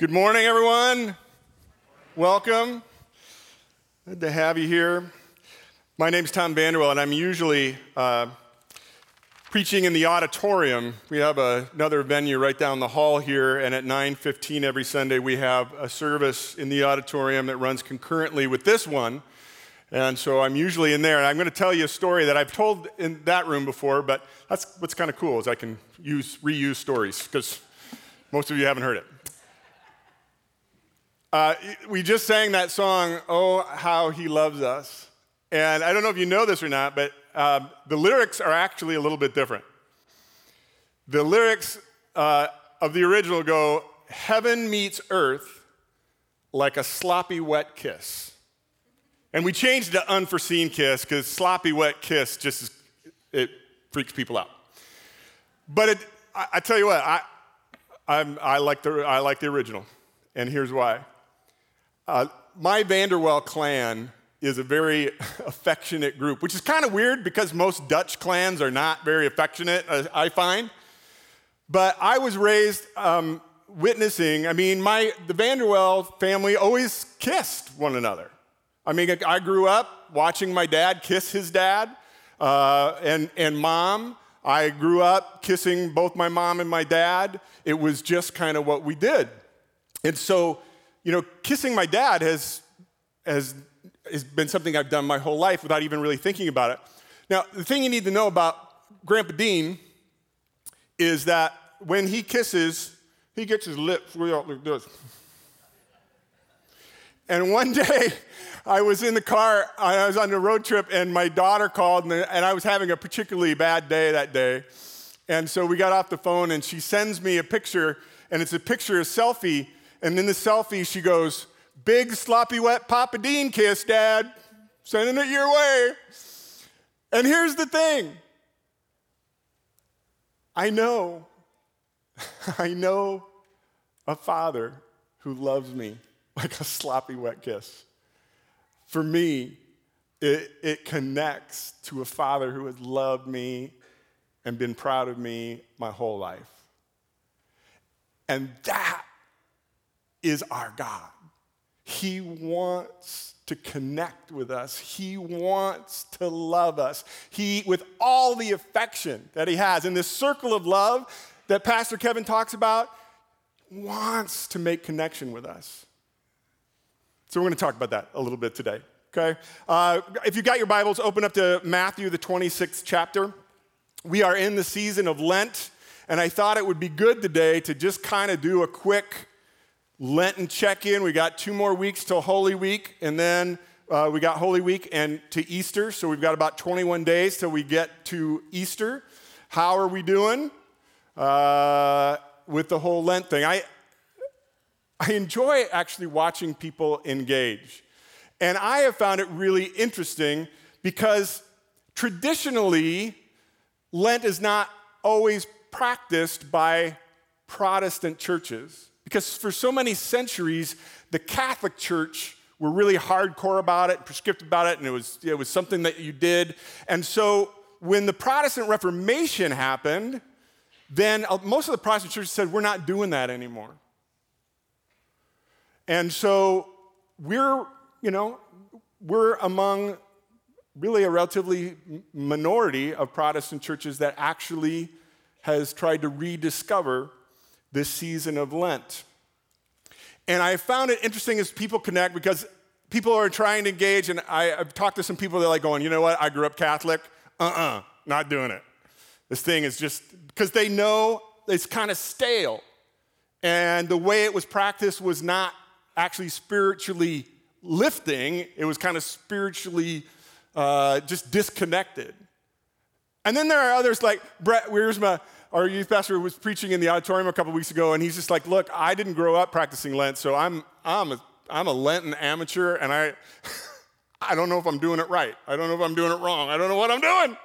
Good morning, everyone. Welcome. Good to have you here. My name's Tom Vanderwell, and I'm usually uh, preaching in the auditorium. We have a, another venue right down the hall here, and at 9:15 every Sunday we have a service in the auditorium that runs concurrently with this one. And so I'm usually in there, and I'm going to tell you a story that I've told in that room before. But that's what's kind of cool is I can use reuse stories because most of you haven't heard it. Uh, we just sang that song, Oh, How He Loves Us. And I don't know if you know this or not, but um, the lyrics are actually a little bit different. The lyrics uh, of the original go, Heaven meets earth like a sloppy wet kiss. And we changed to unforeseen kiss because sloppy wet kiss just is, it freaks people out. But it, I, I, tell you what, I, I, like the, I like the original, and here's why. Uh, my Vanderwell clan is a very affectionate group, which is kind of weird because most Dutch clans are not very affectionate, uh, I find. But I was raised um, witnessing, I mean, my, the Vanderwell family always kissed one another. I mean, I grew up watching my dad kiss his dad uh, and, and mom. I grew up kissing both my mom and my dad. It was just kind of what we did. And so you know, kissing my dad has, has, has been something I've done my whole life without even really thinking about it. Now, the thing you need to know about Grandpa Dean is that when he kisses, he gets his lips way out like this. And one day, I was in the car, I was on a road trip, and my daughter called, and, and I was having a particularly bad day that day. And so we got off the phone, and she sends me a picture, and it's a picture, a selfie and in the selfie, she goes, Big sloppy wet Papa Dean kiss, Dad. Sending it your way. And here's the thing I know, I know a father who loves me like a sloppy wet kiss. For me, it, it connects to a father who has loved me and been proud of me my whole life. And that is our God. He wants to connect with us. He wants to love us. He, with all the affection that he has in this circle of love that Pastor Kevin talks about, wants to make connection with us. So we're going to talk about that a little bit today. Okay? Uh, if you got your Bibles, open up to Matthew, the 26th chapter. We are in the season of Lent, and I thought it would be good today to just kind of do a quick Lenten check in. We got two more weeks till Holy Week, and then uh, we got Holy Week and to Easter. So we've got about 21 days till we get to Easter. How are we doing uh, with the whole Lent thing? I, I enjoy actually watching people engage. And I have found it really interesting because traditionally, Lent is not always practiced by Protestant churches. Because for so many centuries, the Catholic Church were really hardcore about it, prescriptive about it, and it was, it was something that you did. And so when the Protestant Reformation happened, then uh, most of the Protestant churches said, We're not doing that anymore. And so we're, you know, we're among really a relatively minority of Protestant churches that actually has tried to rediscover this season of Lent. And I found it interesting as people connect because people are trying to engage, and I, have talked to some people that are like going, you know what, I grew up Catholic. Uh uh-uh, uh, not doing it. This thing is just, because they know it's kind of stale. And the way it was practiced was not actually spiritually lifting, it was kind of spiritually uh, just disconnected. And then there are others like Brett Wiersma, our youth pastor was preaching in the auditorium a couple weeks ago, and he's just like, Look, I didn't grow up practicing Lent, so I'm, I'm, a, I'm a Lenten amateur, and I, I don't know if I'm doing it right. I don't know if I'm doing it wrong. I don't know what I'm doing.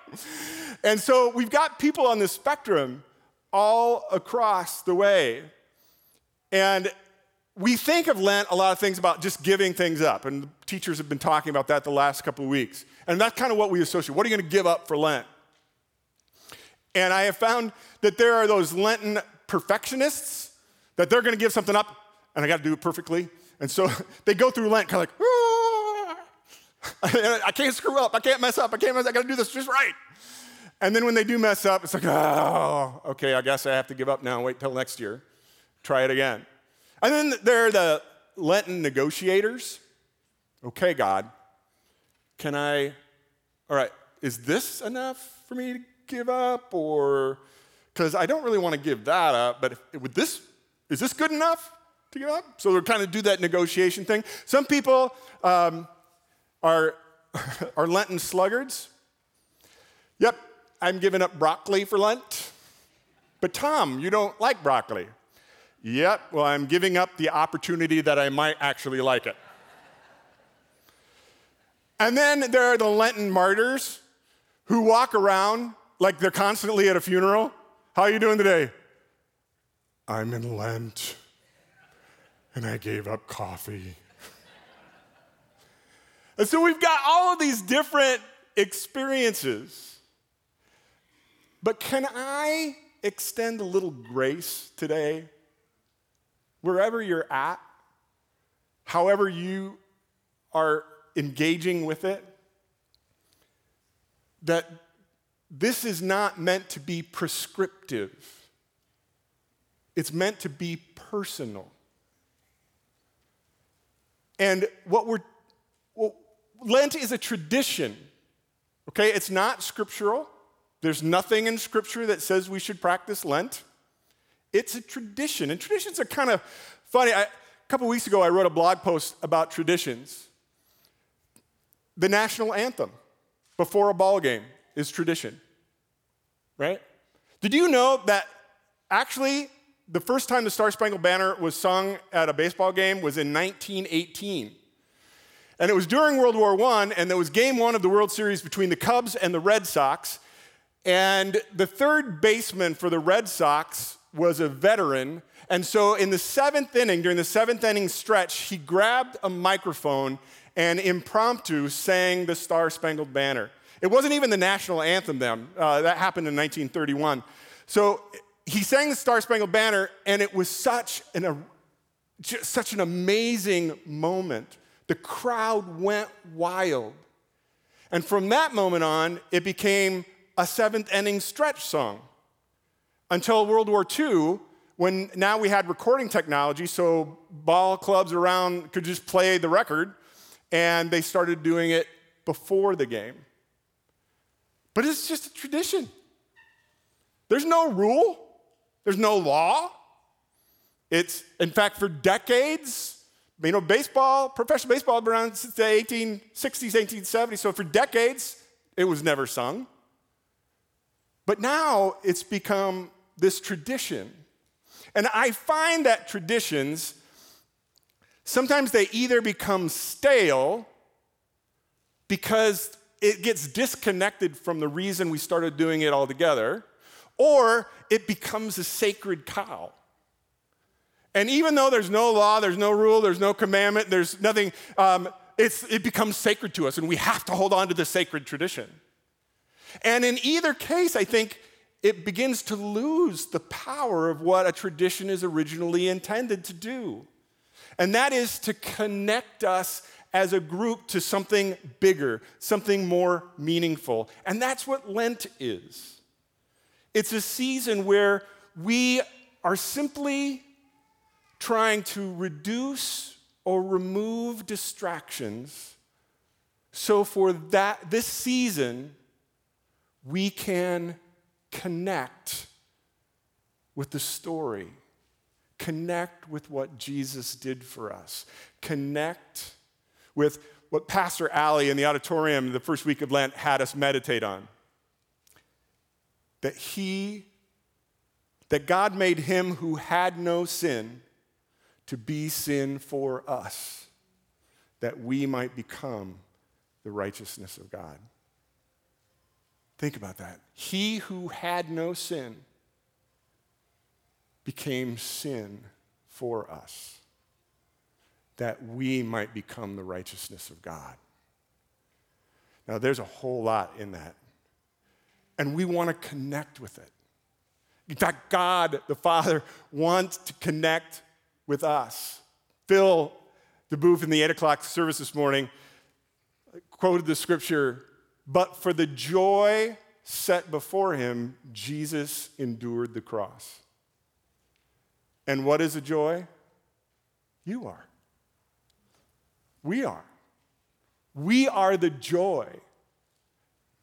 And so we've got people on the spectrum all across the way. And we think of Lent a lot of things about just giving things up, and teachers have been talking about that the last couple of weeks. And that's kind of what we associate. What are you going to give up for Lent? And I have found that there are those Lenten perfectionists that they're going to give something up and I got to do it perfectly. And so they go through Lent kind of like, ah! I can't screw up. I can't mess up. I can't mess up. I got to do this just right. And then when they do mess up, it's like, oh, okay, I guess I have to give up now wait till next year. Try it again. And then there are the Lenten negotiators. Okay, God, can I, all right, is this enough for me give up? Or, because I don't really want to give that up, but if, with this, is this good enough to give up? So they're kind of do that negotiation thing. Some people um, are, are Lenten sluggards. Yep, I'm giving up broccoli for Lent. But Tom, you don't like broccoli. Yep, well, I'm giving up the opportunity that I might actually like it. And then there are the Lenten martyrs who walk around like they're constantly at a funeral. How are you doing today? I'm in Lent and I gave up coffee. and so we've got all of these different experiences. But can I extend a little grace today? Wherever you're at, however you are engaging with it, that this is not meant to be prescriptive, it's meant to be personal. And what we're, well, Lent is a tradition, okay? It's not scriptural. There's nothing in scripture that says we should practice Lent. It's a tradition. And traditions are kind of funny. I, a couple weeks ago, I wrote a blog post about traditions. The national anthem before a ball game is tradition, right? Did you know that actually the first time the Star Spangled Banner was sung at a baseball game was in 1918? And it was during World War I, and there was game one of the World Series between the Cubs and the Red Sox. And the third baseman for the Red Sox was a veteran. And so in the seventh inning, during the seventh inning stretch, he grabbed a microphone and impromptu sang the Star Spangled Banner. It wasn't even the national anthem then. Uh, that happened in 1931. So he sang the Star Spangled Banner, and it was such an, such an amazing moment. The crowd went wild. And from that moment on, it became a seventh inning stretch song until World War II, when now we had recording technology, so ball clubs around could just play the record and they started doing it before the game. But it's just a tradition. There's no rule, there's no law. It's, in fact, for decades, you know, baseball, professional baseball, been around since the 1860s, 1870s. So for decades, it was never sung. But now it's become this tradition. And I find that traditions Sometimes they either become stale because it gets disconnected from the reason we started doing it all together, or it becomes a sacred cow. And even though there's no law, there's no rule, there's no commandment, there's nothing, um, it becomes sacred to us, and we have to hold on to the sacred tradition. And in either case, I think it begins to lose the power of what a tradition is originally intended to do and that is to connect us as a group to something bigger, something more meaningful. And that's what Lent is. It's a season where we are simply trying to reduce or remove distractions so for that this season we can connect with the story Connect with what Jesus did for us. Connect with what Pastor Allie in the auditorium the first week of Lent had us meditate on. That he, that God made him who had no sin to be sin for us, that we might become the righteousness of God. Think about that. He who had no sin became sin for us, that we might become the righteousness of God. Now, there's a whole lot in that. And we want to connect with it. In fact, God, the Father, wants to connect with us. Phil DeBoof in the 8 o'clock service this morning quoted the scripture, but for the joy set before him, Jesus endured the cross. And what is a joy? You are. We are. We are the joy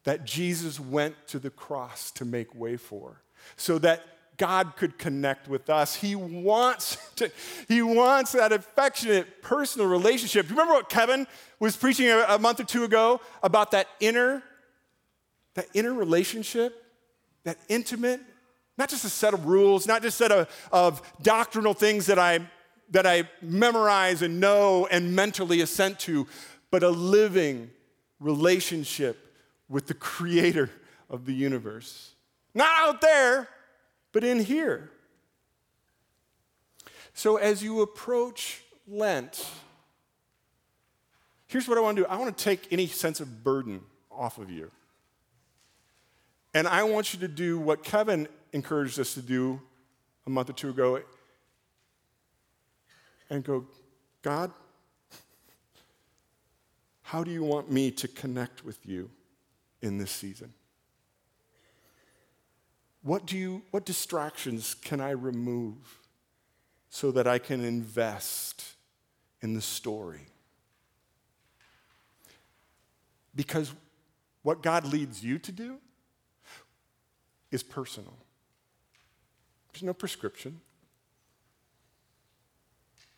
that Jesus went to the cross to make way for, so that God could connect with us. He wants to, he wants that affectionate personal relationship. Remember what Kevin was preaching a, a month or two ago about that inner that inner relationship, that intimate, not just a set of rules, not just a set of, of doctrinal things that I that I memorize and know and mentally assent to, but a living relationship with the creator of the universe. Not out there, but in here. So as you approach Lent, here's what I want to do I want to take any sense of burden off of you. And I want you to do what Kevin encouraged us to do a month or two ago and go, God, how do you want me to connect with you in this season? What, do you, what distractions can I remove so that I can invest in the story? Because what God leads you to do is personal. There's no prescription.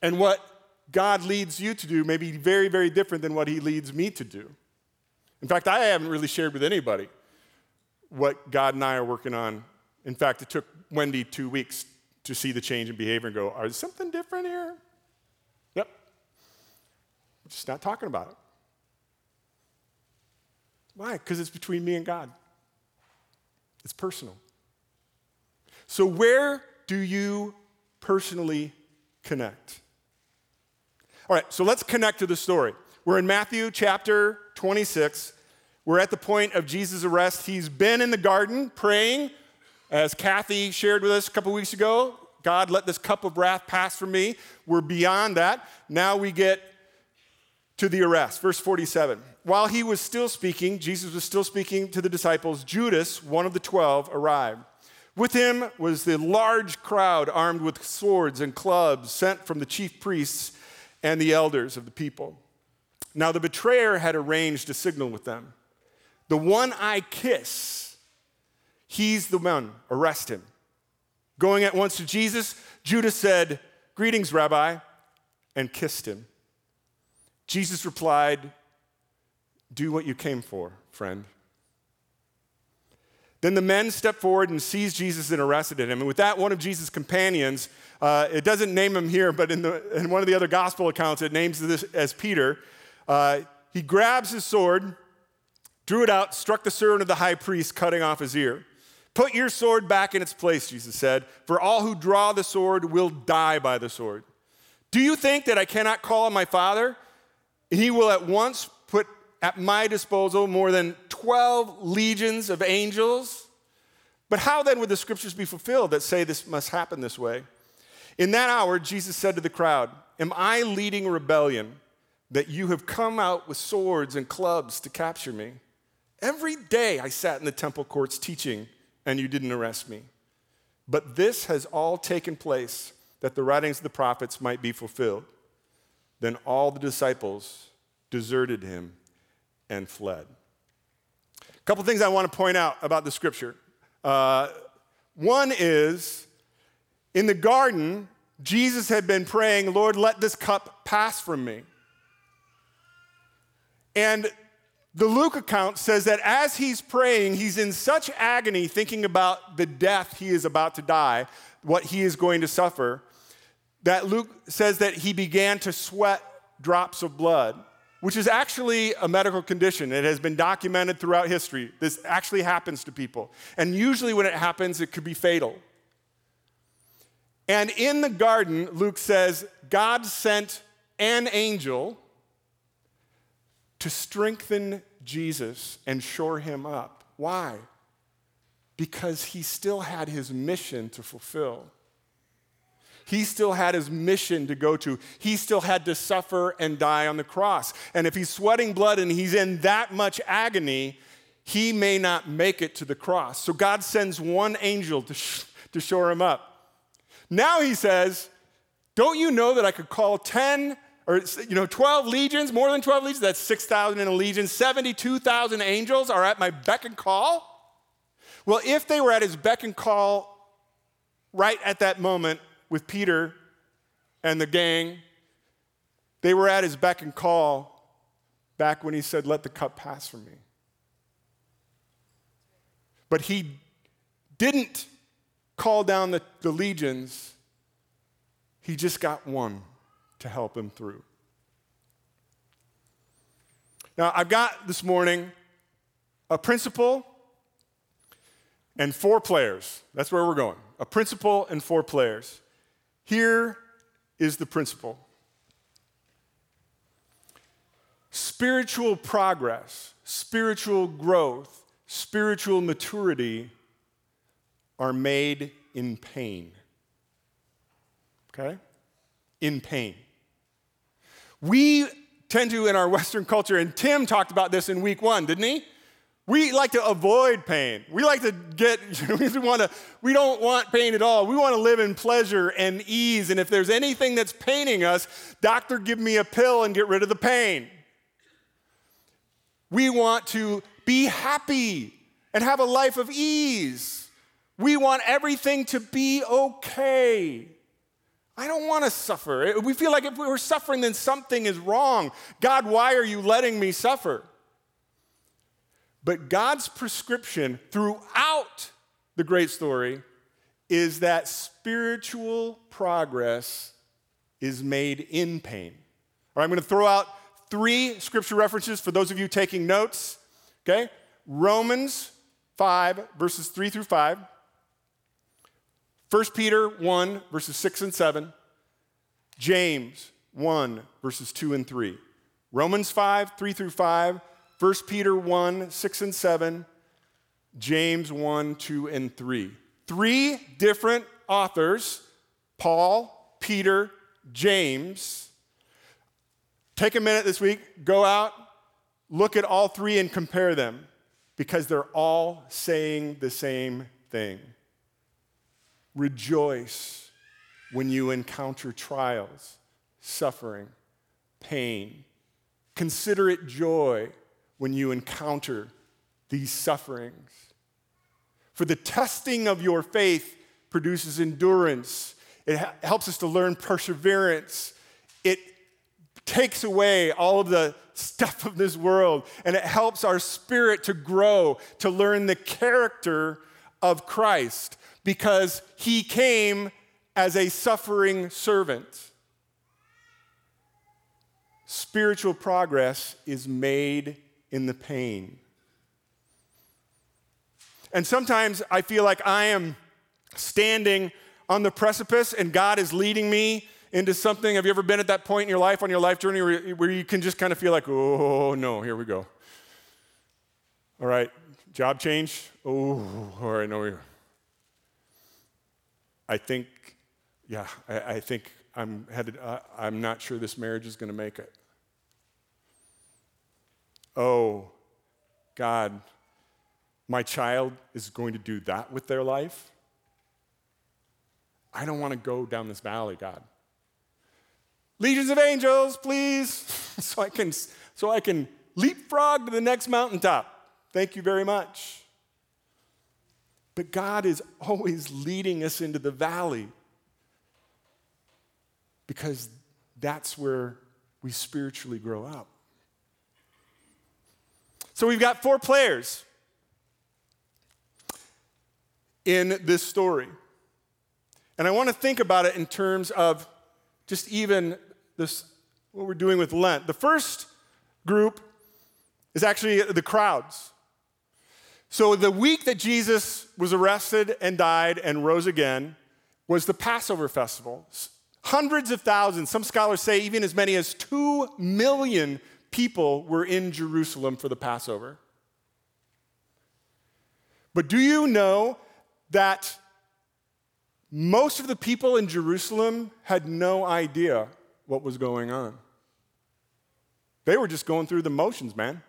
And what God leads you to do may be very, very different than what He leads me to do. In fact, I haven't really shared with anybody what God and I are working on in fact, it took Wendy two weeks to see the change in behavior and go, there something different here? Yep. Just not talking about it. Why? Because it's between me and God. It's personal. So, where do you personally connect? All right, so let's connect to the story. We're in Matthew chapter 26. We're at the point of Jesus' arrest. He's been in the garden praying as Kathy shared with us a couple weeks ago, God, let this cup of wrath pass from me. We're beyond that. Now we get to the arrest. Verse 47. While he was still speaking, Jesus was still speaking to the disciples, Judas, one of the twelve, arrived. With him was the large crowd armed with swords and clubs sent from the chief priests and the elders of the people. Now the betrayer had arranged a signal with them. The one I kiss He's the one, arrest him. Going at once to Jesus, Judas said, Greetings, Rabbi, and kissed him. Jesus replied, Do what you came for, friend. Then the men stepped forward and seized Jesus and arrested him. And with that, one of Jesus' companions, uh, it doesn't name him here, but in, the, in one of the other gospel accounts, it names this as Peter. Uh, he grabs his sword, drew it out, struck the servant of the high priest, cutting off his ear. Put your sword back in its place, Jesus said, for all who draw the sword will die by the sword. Do you think that I cannot call on my Father? He will at once at my disposal more than 12 legions of angels. But how then would the scriptures be fulfilled that say this must happen this way? In that hour, Jesus said to the crowd, Am I leading rebellion that you have come out with swords and clubs to capture me? Every day I sat in the temple courts teaching and you didn't arrest me. But this has all taken place that the writings of the prophets might be fulfilled. Then all the disciples deserted him and fled. A couple things I want to point out about the scripture. Uh, one is in the garden, Jesus had been praying, Lord, let this cup pass from me. And the Luke account says that as he's praying, he's in such agony thinking about the death he is about to die, what he is going to suffer, that Luke says that he began to sweat drops of blood, which is actually a medical condition. It has been documented throughout history. This actually happens to people. And usually when it happens, it could be fatal. And in the garden, Luke says, God sent an angel to strengthen Jesus and shore him up. Why? Because he still had his mission to fulfill. He still had his mission to go to. He still had to suffer and die on the cross. And if he's sweating blood and he's in that much agony, he may not make it to the cross. So God sends one angel to, sh- to shore him up. Now he says, Don't you know that I could call 10 or you know 12 legions, more than 12 legions? That's 6,000 in a legion. 72,000 angels are at my beck and call. Well, if they were at his beck and call right at that moment with Peter and the gang, they were at his beck and call back when he said, Let the cup pass from me. But he didn't call down the, the legions, he just got one to help him through. Now, I've got this morning a principle and four players. That's where we're going. A principle and four players. Here is the principle spiritual progress, spiritual growth, spiritual maturity are made in pain. Okay? In pain. We tend to, in our Western culture, and Tim talked about this in week one, didn't he? We like to avoid pain. We like to get, we, want to, we don't want pain at all. We want to live in pleasure and ease. And if there's anything that's paining us, doctor, give me a pill and get rid of the pain. We want to be happy and have a life of ease. We want everything to be okay. I don't want to suffer. We feel like if we were suffering, then something is wrong. God, why are you letting me suffer? But God's prescription throughout the great story is that spiritual progress is made in pain. All right, I'm going to throw out three scripture references for those of you taking notes. Okay? Romans 5, verses 3 through 5. 1 Peter 1, verses 6 and 7. James 1, verses 2 and 3. Romans 5, 3 through 5. 1 Peter 1, 6 and 7, James 1, 2, and 3. Three different authors Paul, Peter, James. Take a minute this week, go out, look at all three and compare them because they're all saying the same thing. Rejoice when you encounter trials, suffering, pain. Consider it joy when you encounter these sufferings. For the testing of your faith produces endurance, it helps us to learn perseverance. It takes away all of the stuff of this world and it helps our spirit to grow, to learn the character of Christ because he came as a suffering servant. Spiritual progress is made in the pain. And sometimes I feel like I am standing on the precipice and God is leading me into something. Have you ever been at that point in your life, on your life journey, where you can just kind of feel like, oh no, here we go. All right, job change. Oh, all right, no. I think, yeah, I, I think I'm headed, uh, I'm not sure this marriage is going to make it oh, God, my child is going to do that with their life? I don't want to go down this valley, God. Legions of angels, please, so I can so I can leapfrog to the next mountaintop. Thank you very much. But God is always leading us into the valley because that's where we spiritually grow up. So we've got four players in this story. And I want to think about it in terms of just even this what we're doing with Lent. The first group is actually the crowds. So the week that Jesus was arrested and died and rose again was the Passover festival. Hundreds of thousands, some scholars say even as many as 2 million people were in Jerusalem for the Passover. But do you know that most of the people in Jerusalem had no idea what was going on. They were just going through the motions, man.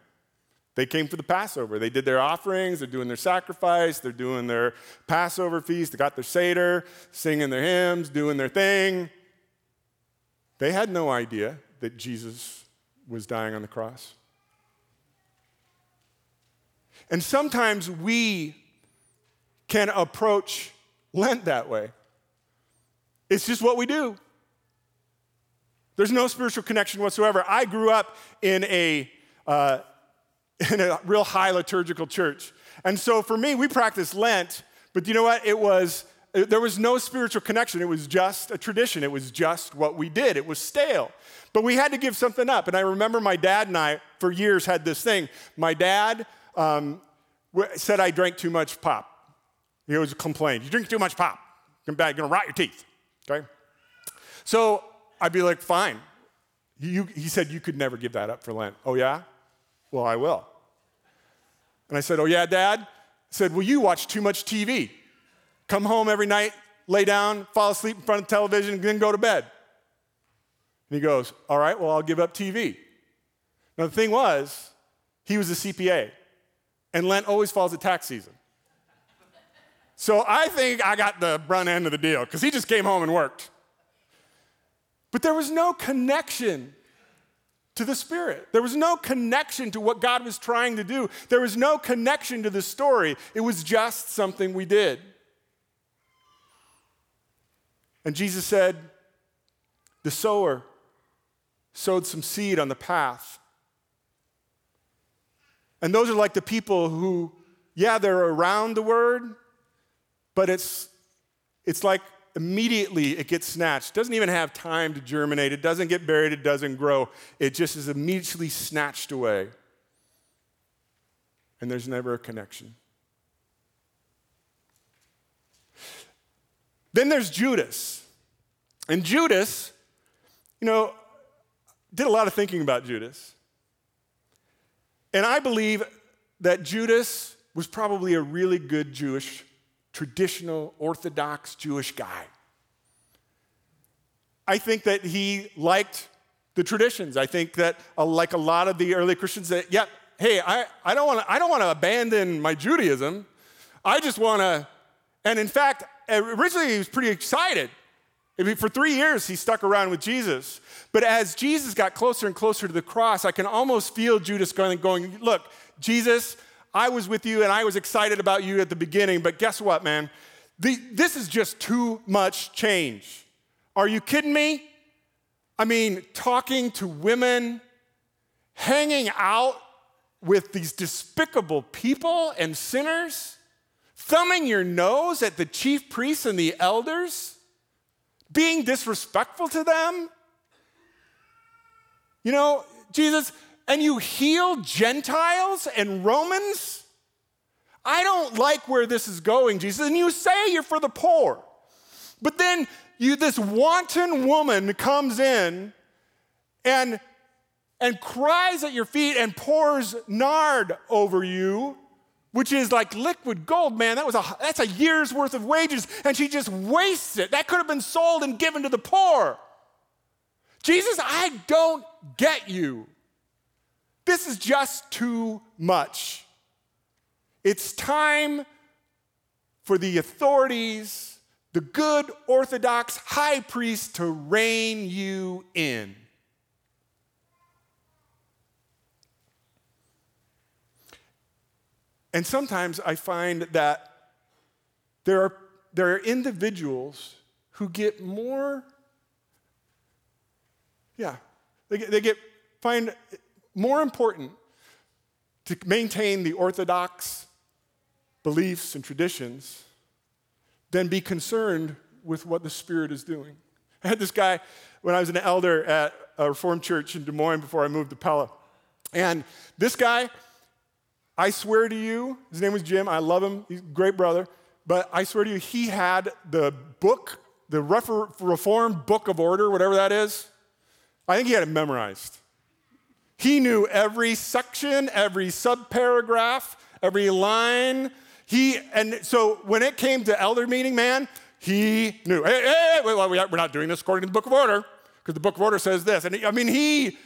They came for the Passover. They did their offerings, they're doing their sacrifice, they're doing their Passover feast, they got their Seder, singing their hymns, doing their thing. They had no idea that Jesus was dying on the cross. And sometimes we can approach Lent that way. It's just what we do. There's no spiritual connection whatsoever. I grew up in a, uh, in a real high liturgical church. And so for me, we practiced Lent, but you know what? It was, there was no spiritual connection. It was just a tradition. It was just what we did. It was stale. But we had to give something up. And I remember my dad and I, for years, had this thing. My dad um, said I drank too much pop. He always complained, You drink too much pop. You're going to rot your teeth. Okay? So I'd be like, Fine. He, he said, You could never give that up for Lent. Oh, yeah? Well, I will. And I said, Oh, yeah, Dad? Said, Well, you watch too much TV. Come home every night, lay down, fall asleep in front of television, then go to bed. And he goes, All right, well, I'll give up TV. Now, the thing was, he was a CPA, and Lent always falls at tax season. So I think I got the brunt end of the deal because he just came home and worked. But there was no connection to the Spirit. There was no connection to what God was trying to do. There was no connection to the story. It was just something we did. And Jesus said, The sower sowed some seed on the path. And those are like the people who, yeah, they're around the word, but it's, it's like immediately it gets snatched. It doesn't even have time to germinate. It doesn't get buried. It doesn't grow. It just is immediately snatched away. And there's never a connection. Then there's Judas. And Judas, you know, did a lot of thinking about Judas. And I believe that Judas was probably a really good Jewish traditional, Orthodox Jewish guy. I think that he liked the traditions. I think that, uh, like a lot of the early Christians, that, yeah, hey, I, I don't want to I don't want to abandon my Judaism. I just want to, and in fact, originally he was pretty excited. I mean, for three years, he stuck around with Jesus. But as Jesus got closer and closer to the cross, I can almost feel Judas going, going Look, Jesus, I was with you and I was excited about you at the beginning, but guess what, man? The, this is just too much change. Are you kidding me? I mean, talking to women, hanging out with these despicable people and sinners, thumbing your nose at the chief priests and the elders, being disrespectful to them. You know, Jesus, and you heal Gentiles and Romans? I don't like where this is going, Jesus. And you say you're for the poor. But then you this wanton woman comes in and and cries at your feet and pours nard over you, which is like liquid gold, man. That was a that's a year's worth of wages, and she just wastes it. That could have been sold and given to the poor. Jesus, I don't get you. This is just too much. It's time for the authorities, the good Orthodox high priest, to rein you in. And sometimes I find that there are, there are individuals who get more, yeah, they get, they get find more important to maintain the orthodox beliefs and traditions than be concerned with what the Spirit is doing. I had this guy when I was an elder at a Reformed church in Des Moines before I moved to Pella. And this guy, I swear to you, his name was Jim. I love him. He's a great brother. But I swear to you, he had the book, the Reformed Book of Order, whatever that is. I think he had it memorized. He knew every section, every subparagraph, every line. He and so when it came to elder meeting, man, he knew. Hey, hey, wait, wait, we're not doing this according to the book of order because the book of order says this. And he, I mean, he,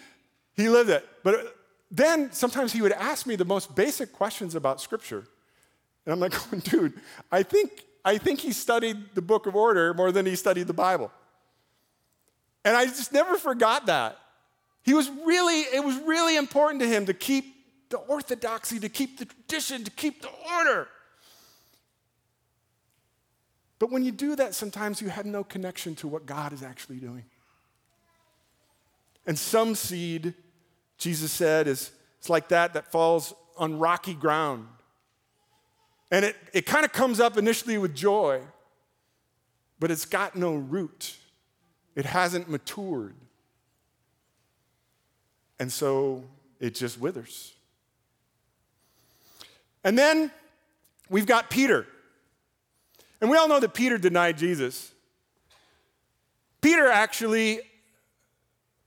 he lived it. But then sometimes he would ask me the most basic questions about scripture. And I'm like, oh, dude, I think, I think he studied the book of order more than he studied the Bible. And I just never forgot that. He was really, it was really important to him to keep the orthodoxy, to keep the tradition, to keep the order. But when you do that, sometimes you have no connection to what God is actually doing. And some seed, Jesus said, is it's like that that falls on rocky ground. And it, it kind of comes up initially with joy, but it's got no root. It hasn't matured. And so it just withers. And then we've got Peter. And we all know that Peter denied Jesus. Peter actually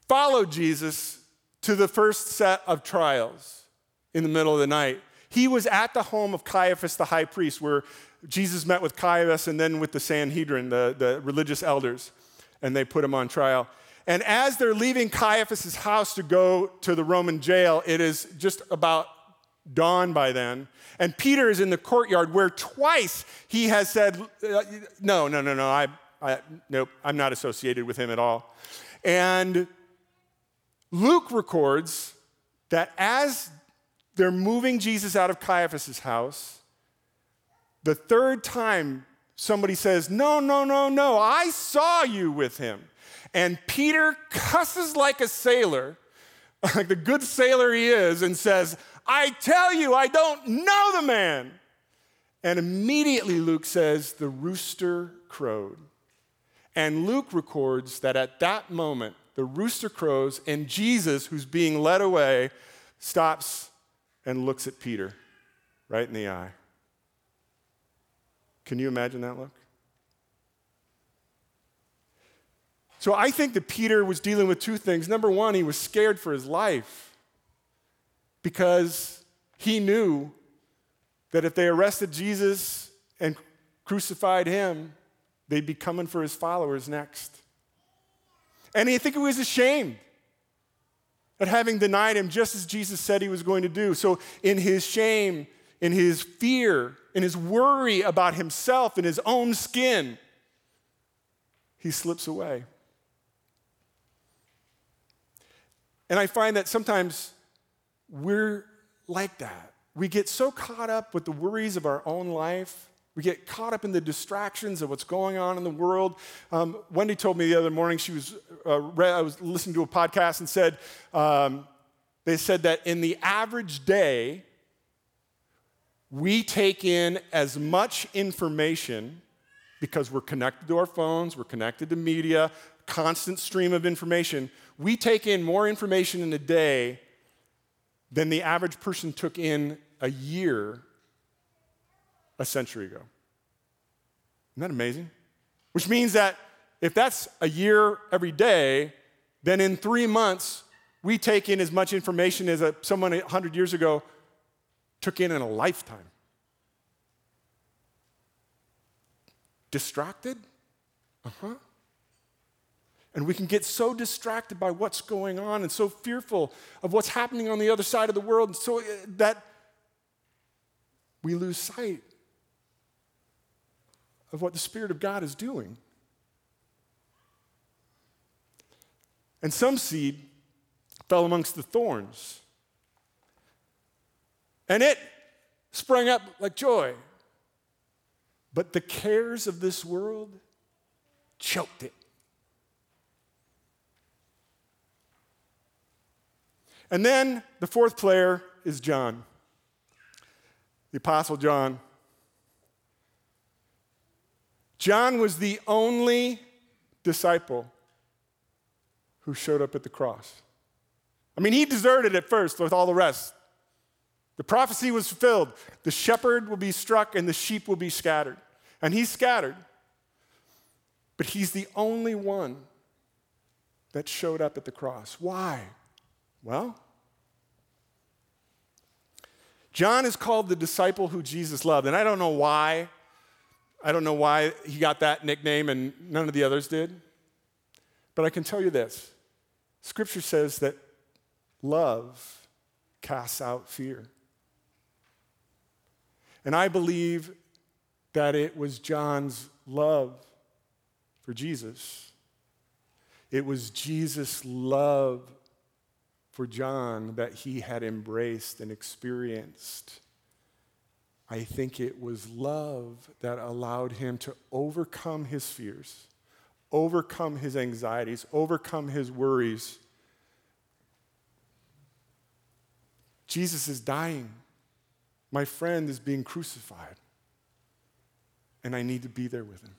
followed Jesus to the first set of trials in the middle of the night. He was at the home of Caiaphas the high priest, where Jesus met with Caiaphas and then with the Sanhedrin, the, the religious elders, and they put him on trial. And as they're leaving Caiaphas' house to go to the Roman jail, it is just about dawn by then. And Peter is in the courtyard where twice he has said, No, no, no, no, I, I, nope, I'm not associated with him at all. And Luke records that as they're moving Jesus out of Caiaphas' house, the third time somebody says, No, no, no, no, I saw you with him. And Peter cusses like a sailor, like the good sailor he is, and says, I tell you, I don't know the man. And immediately Luke says, the rooster crowed. And Luke records that at that moment, the rooster crows, and Jesus, who's being led away, stops and looks at Peter right in the eye. Can you imagine that look? So I think that Peter was dealing with two things. Number one, he was scared for his life because he knew that if they arrested Jesus and crucified him, they'd be coming for his followers next. And I think he was ashamed at having denied him just as Jesus said he was going to do. So, in his shame, in his fear, in his worry about himself and his own skin, he slips away. And I find that sometimes we're like that. We get so caught up with the worries of our own life. We get caught up in the distractions of what's going on in the world. Um, Wendy told me the other morning she was, uh, read, I was listening to a podcast and said, um, they said that in the average day, we take in as much information because we're connected to our phones, we're connected to media, constant stream of information we take in more information in a day than the average person took in a year a century ago. Isn't that amazing? Which means that if that's a year every day, then in three months, we take in as much information as a, someone 100 years ago took in in a lifetime. Distracted? Uh huh. And we can get so distracted by what's going on and so fearful of what's happening on the other side of the world and so uh, that we lose sight of what the Spirit of God is doing. And some seed fell amongst the thorns. And it sprang up like joy. But the cares of this world choked it. And then the fourth player is John, the Apostle John. John was the only disciple who showed up at the cross. I mean, he deserted at first with all the rest. The prophecy was fulfilled. The shepherd will be struck and the sheep will be scattered. And he's scattered. But he's the only one that showed up at the cross. Why? Well, John is called the disciple who Jesus loved. And I don't know why. I don't know why he got that nickname and none of the others did. But I can tell you this Scripture says that love casts out fear. And I believe that it was John's love for Jesus. It was Jesus' love for John that he had embraced and experienced. I think it was love that allowed him to overcome his fears, overcome his anxieties, overcome his worries. Jesus is dying. My friend is being crucified. And I need to be there with him.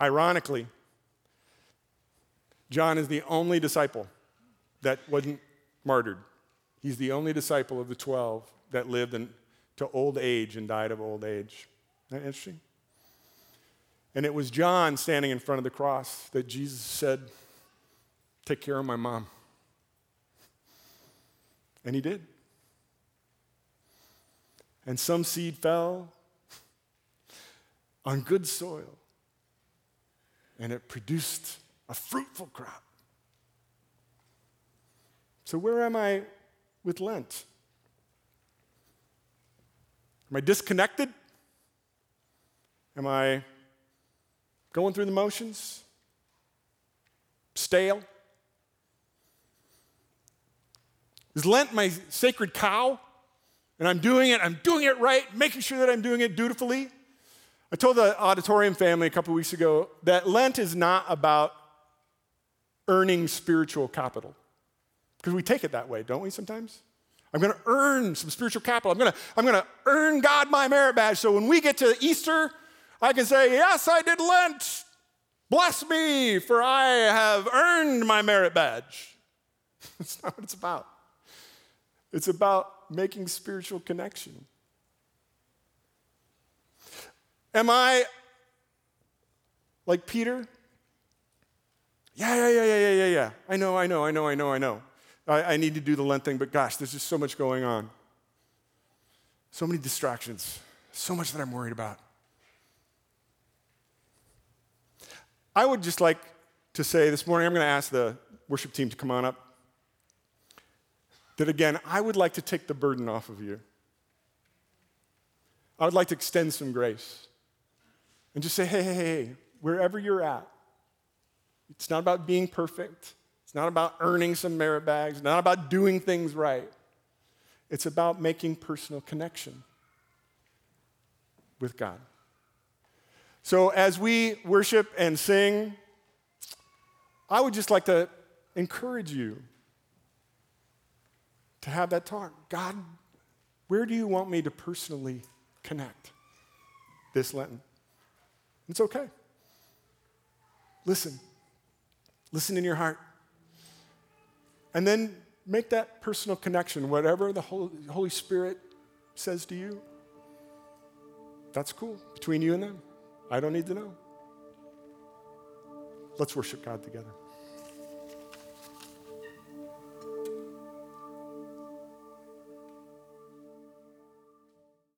Ironically, John is the only disciple that wasn't martyred. He's the only disciple of the 12 that lived in, to old age and died of old age. Isn't that interesting? And it was John standing in front of the cross that Jesus said, Take care of my mom. And he did. And some seed fell on good soil, and it produced a fruitful crop. So, where am I with Lent? Am I disconnected? Am I going through the motions? Stale? Is Lent my sacred cow? And I'm doing it, I'm doing it right, making sure that I'm doing it dutifully. I told the auditorium family a couple weeks ago that Lent is not about earning spiritual capital. Because we take it that way, don't we, sometimes? I'm going to earn some spiritual capital. I'm going to I'm going to earn God my merit badge. So when we get to Easter, I can say, Yes, I did Lent. Bless me, for I have earned my merit badge. That's not what it's about. It's about making spiritual connection. Am I like Peter? Yeah, yeah, yeah, yeah, yeah, yeah. I know, I know, I know, I know, I know. I, I need to do the Lent thing, but gosh, there's just so much going on. So many distractions, so much that I'm worried about. I would just like to say this morning, I'm going to ask the worship team to come on up. That again, I would like to take the burden off of you. I would like to extend some grace and just say, hey, hey, hey, wherever you're at, it's not about being perfect. It's not about earning some merit bags, not about doing things right. It's about making personal connection with God. So as we worship and sing, I would just like to encourage you to have that talk. God, where do you want me to personally connect this Lenten? It's okay. Listen. Listen in your heart. And then make that personal connection, whatever the Holy Spirit says to you. That's cool between you and them. I don't need to know. Let's worship God together.